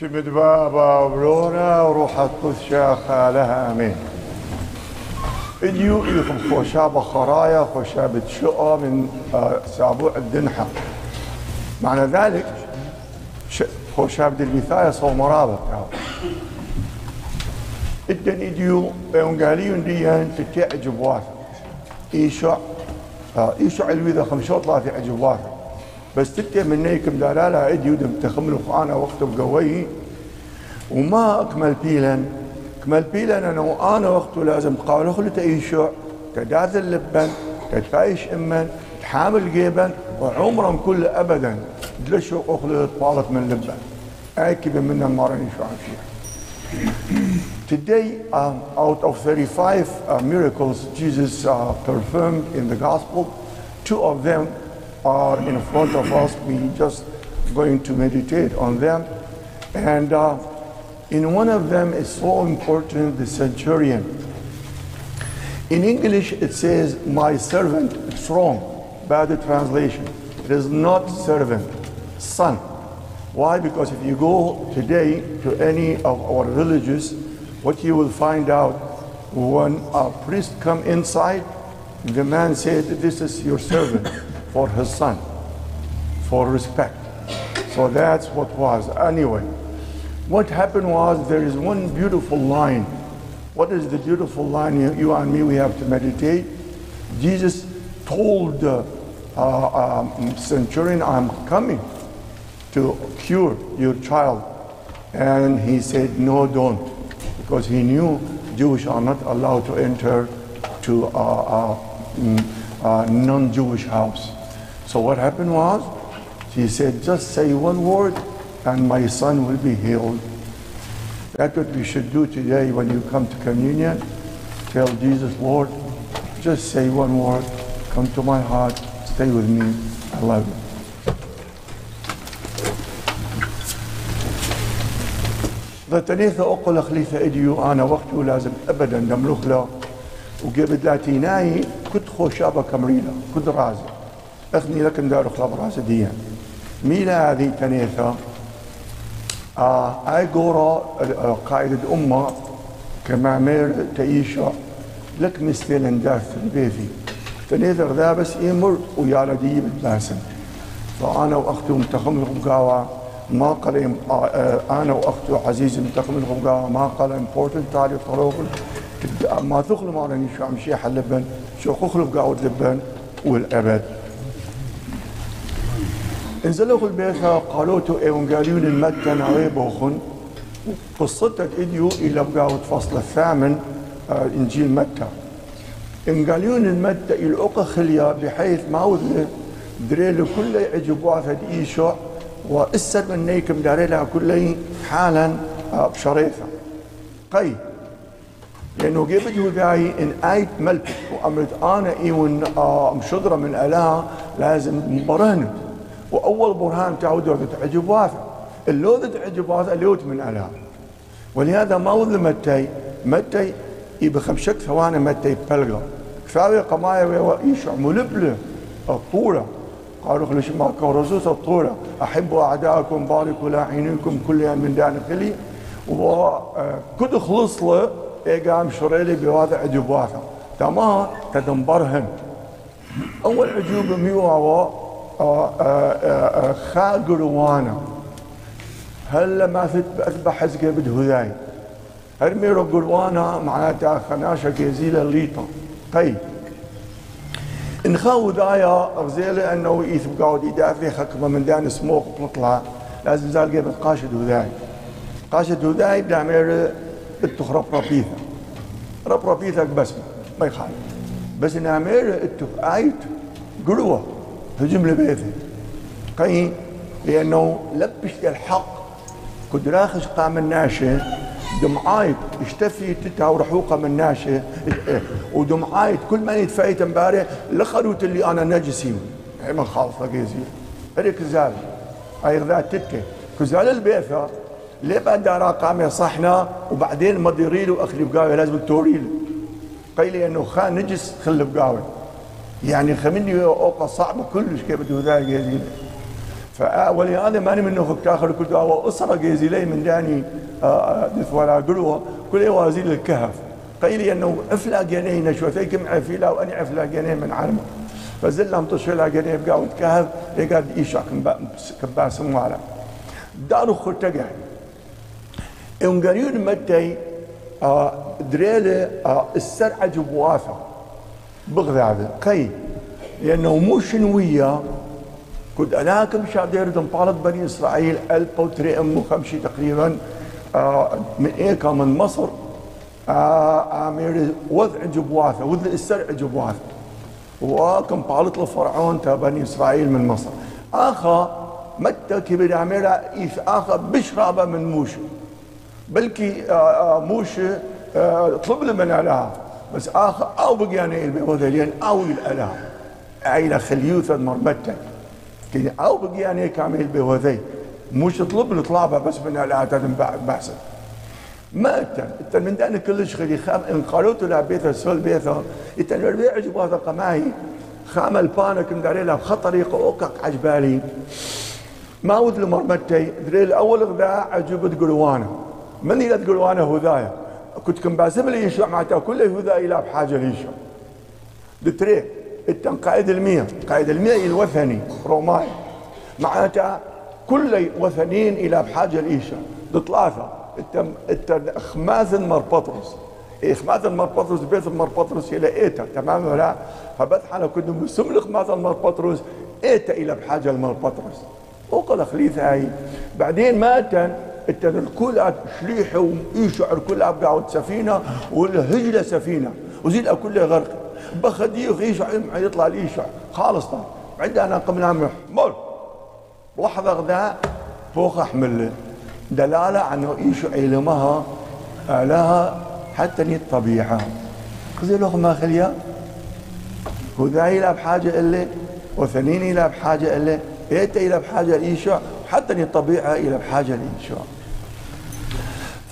شمد بابا ورونا وروح الطث شاخة لها آمين. اجيو يخم خوشابة خرايا خوشابة شقة من آه، سابوع الدنحة. معنى ذلك خوشابة المثاية صو مرابط إدن اجيو اونجاليون ديان تتعجب واثق. إيشع آه، إيشع الويذا خمشوط لا تعجب واثق. بس تتي من نيكم دلالا ادي ودم تخملوا أنا وقت بقوي. وما أكمل بيلا أكمل بيلا أنا وآنا وقته لازم قالوا خلو تعيشوا تداذ اللبن تتفايش أمن تحامل جيبا وعمرا كل ابدا. دلشوا اخلط طالت من لبن. اي كيف من المرن شو فيها Today, um, out of 35 uh, miracles Jesus uh, performed in the gospel, two of them are in front of us. We just going to meditate on them. And uh, in one of them is so important, the centurion. In English, it says, my servant. It's wrong, bad translation. It is not servant, son. Why? Because if you go today to any of our villages, what you will find out when a priest come inside, the man said, this is your servant for his son, for respect. So that's what was. Anyway, what happened was there is one beautiful line. What is the beautiful line you, you and me we have to meditate? Jesus told the uh, um, centurion, I'm coming to cure your child. And he said, no, don't. Because he knew Jewish are not allowed to enter to a, a, a non-Jewish house. So what happened was, he said, just say one word and my son will be healed. That's what we should do today when you come to communion. Tell Jesus, Lord, just say one word, come to my heart, stay with me, I love you. فتنيث أقول خليفة إديو أنا وقته لازم أبدا نملك له وقبل لاتيناي كنت خوشابة كمريلة كنت رازي أثني لكن دار خلاب رازي ديان ميلا هذه تنيثة. آه أي قورا قائدة أمة كمعمير تعيشة لك مثل داف البيثي تنيثر ذا بس يمر ويا لدي بتباسم فأنا وأختي منتخم الغمقاوة ما قال أنا وأختي عزيز منتخم الغمقاوة ما قال important تاريخ طروق. ما تخلو راني شو عم شيح اللبن شو خخلو قاود لبن والأبد. انزلوا البيت قالوا تو ايونجاليون المتى نعوي بوخن قصتك إديو إلى بقاوت فصل الثامن آه إنجيل متى. انجاليون المتى الأقى خليا بحيث ما وذ دريل كل عجبوا فد إيشو وإسد من نيكم داريلها كل حالا آه بشريفة. قي لأنه جبت ذاي إن آيت ملك وأمرت أنا إيون آه مشضره من الاها لازم مبرهن وأول برهان تعود تعجب واثق اللوذ تعجب واثق اللوت من الاها ولهذا ما وذ متي متي يبي خمشك ثواني متي بلغا كفاوي قمايا ويشع ملبلة. الطوره قالوا خلش ما كورزوس الطوره أحبوا أعدائكم باركوا لاعينكم كل يوم من داخلي وكد خلص له قام شريلي بوضع عجوب واثق تمام؟ تدمبرهن أول عجوبه ميوه خاقروانا هلا ما اذبح حزقه بدهذاي ارمي قروانا معناتها خناشة كيزيلة الليطة طيب. خاو دايا غزيلة إنه يثبقا يدافع خكمة من دان سموق بطلع لازم زال قيب قاشد هذاي قاشد هذاي دامير اتخ رب ربيثة. رب ربيثة بس ما يخالف. بس نامير اتخ آيت قروة. هجم لبيته قي لأنه لبش الحق. كنت راخش قام الناشئ دمعايت اشتفي تتا ورحوقة من ناشئ. ودمعايت كل ما يتفايت امبارح لخلوت اللي أنا نجسي. هي من خالص لقيزي هري كزال. هاي ذات تتة. كزال البيثة ليه بعد قام صحنا. وبعدين مضيري له اخلي بقاوي لازم توري له قيلي انه خان نجس خلي بقاوي. يعني خمني اوقة صعبة كلش كيف بده ذا فأولي أنا ماني منه خك تاخر كل أسرة جيزي لي من داني آه، آه، دث ولا قلوة كل وازيل الكهف. قيلي أنه أفلا جنيه نشوة فيكم عفيلا وأني أفلا جنيه من عالمه فزلهم تشيلا جنيه بقى وتكهف يقعد إيشا كباس موالا دارو خرتقه انقريون متي آه، دريلة السرعة جبوافة بغذاء قي لأنه مو شنوية كنت ألاكم شادير دنبالة بني إسرائيل ألف وتري أمو خمشي تقريبا آه من إيكا من مصر. آه أمير وضع جبواثة وذ السرع جبواثة وكم بالت الفرعون تا بني إسرائيل من مصر. آخا متى كبير أميرا إيث آخا بشرابة من موشي. بلكي آه آه آه طلب من ألها بس آخا أو بقياني البيوذلين أو الألها عيلة خليوثة مرمتة كي أو بقياني كامل بوذي مش طلب طلابه بس من بعد بحث ما أنت أنت من داني كلش خلي خام إن قالوت لا بيت السول بيته أنت الربيع عجب هذا قماي خام البانك مداري له بخطريقه اوكك عجبالي. ما ود المرمتي دري الأول غذاء عجبت قلوانه. من إلى قلوانه هذايا كنت كم باسم لي يشوع معناتها كله هذا إلى بحاجة ليشوع. دتري التن قائد المية قائد المية الوثني روماني معناتها كل وثنيين إلى بحاجة لإيشا ثلاثة التم التم خماذن مر بطرس. إيه خماذن مر بطرس بيت مر بطرس إلى إيتا تمام ولا فبدح أنا كنت مسم خماذن مر بطرس إيتا إلى بحاجة لمر بطرس. وقال خليث هاي. بعدين ماتن التن الكل شليحه ويشعر كلها بقعد سفينة والهجلة سفينة وزيد كلها غرق. بخدي يشع يطلع لي يشع خالص طال عندنا قمنا مر لحظة غذاء فوق أحمل. دلالة عنه إيشو علمها لها حتى الطبيعة خذي له ما خليا. وذا إلى بحاجة إلي وثنين إلى بحاجة إلي إيتا إلى بحاجة لإيشو حتى الطبيعة إلى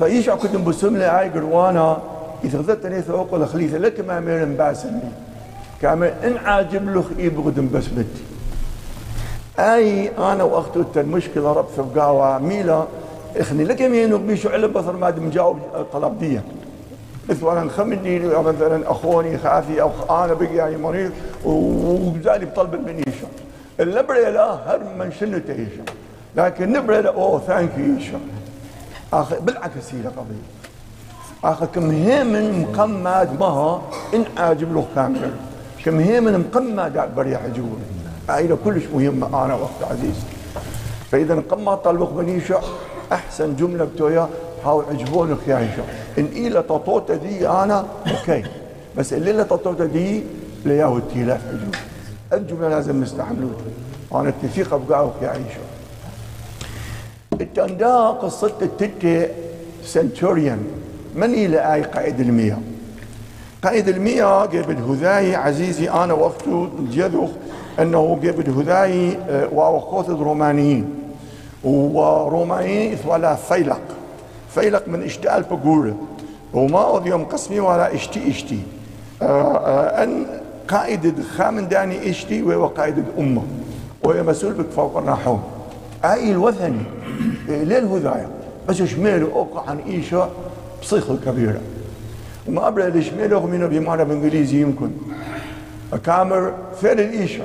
فإيشو كنت بسم لي آي قروانا؟ إذا غذتني ثوق الخليفة لك ما ميرن باسمي كامل إن عاجب له يبغد بسمتي أي أنا وأختي المشكلة رب ثقاوة ميلا إخني لك يمين وبيشو علم بصر ما مجاوب طلب دي مثلا خمني مثلا أخوني خافي أو أنا بقي يعني مريض وزالي بطلب من إيشا اللبرة لا هر من شنو تعيشا لكن نبرة لا أوه ثانك يو أخي بالعكس هي قضية. آخر كم هي من مقمد مها إن عاجب له كامل كم هي من مقمد بريح جول عائلة كلش مهمة أنا وقت عزيز. فإذا مقمد طلبك بنيشة أحسن جملة بتويا حاول عجبونك يا عيشة. إن إلى تطوطة دي أنا أوكي. بس الليلة تطوطة دي لياهو التيلاف عجول الجملة لازم نستحملوها. وأنا اتفق بقاوك يا عيشة. التندا قصة التتي سنتوريان. من إلى آي قائد المياه؟ قائد المياه قبل هذاي عزيزي أنا وقته الجذخ أنه قبل هذاي آه، وأخوث رومانيين ورومانيين ولا فيلق. فيلق من اشتال بقولة. وما يوم قسمي ولا إشتي إشتي. آه، آه، أن قائد خامن داني إشتي وهو قائد الأمة. وهو مسؤول بك فوق النحوم أي الوثني لين هذايا بس شميل أوقع عن إيشا بصيغة كبيرة وما قبل الشمال انه بمعنى بالانجليزي يمكن. كامر فعل الايشا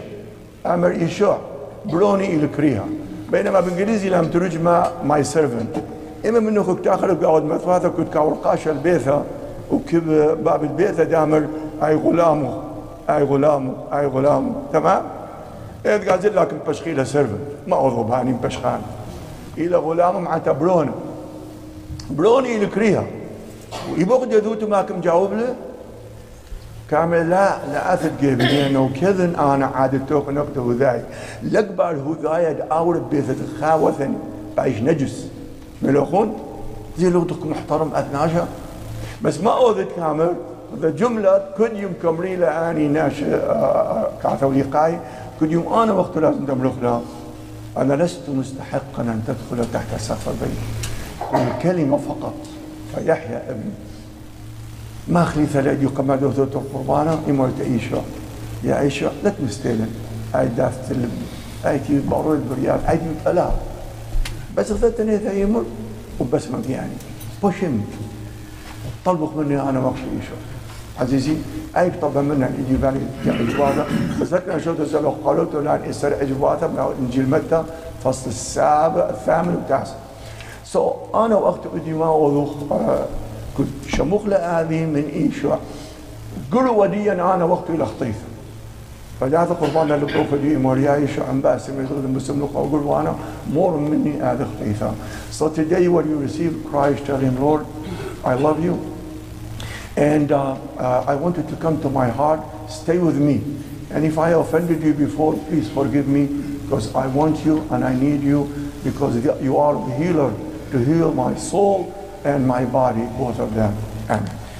أمر إيشا بروني إلكريها. بينما بالانجليزي لم ترجم ماي سيرفنت إما منه كنت تاخر بقعد مثواثة كنت كورقاش البيثة. وكب باب البيثة دامر أي غلامه أي غلامه أي غلامه تمام؟ إذ قال لكن بشخيله سيرفنت ما أضرب هاني بشخان إلى غلامه معناتها برونه بروني الكريها ويبغد يذوت ما كم جاوب له كامل لا لا اثد جيبني انه كذن أنا عاد توق نقطه ذاي لقبال هو ذاي اول بيت خاوثن بايش نجس ملوخون زي لغتك محترم اثناشا بس ما اوذت كامل ذا جملة كل يوم كمري اني ناش آه، آه، كعثولي قاي كل يوم أنا وقت لازم تملك أنا لست مستحقا أن تدخل تحت سقف البيت كلمة فقط. فيحيى ابن. ما خليفة لأدي قمع دوثوت القربانة إمارة عيشة يا عيشة لا تمستيلن. هاي دافت ايتي برود بريال ايتي الاف بس اخذت نيثا يمر. وبس مكياني بوشم طلبك مني أنا وقت ايشو عزيزي أي طبعا منا اجواده بس لكن شو تسال قالوا له استر اجواده من إنجيل متى؟ فصل السابع الثامن والتاسع. سو so, وقت بدي ما اوضخ كنت شموخ هذه من ايشو قلوا وديا أنا وقت لخطيف فجاءت قربان اللي دي موريا ايشو عم باسم يقول المسلم أقول وأنا more مني هذا خطيفة. So today when you receive Christ tell him Lord I love you. And uh, uh, I wanted to come to my heart. Stay with me. And if I offended you before please forgive me because I want you and I need you because you are the healer to heal my soul and my body both of them. Amen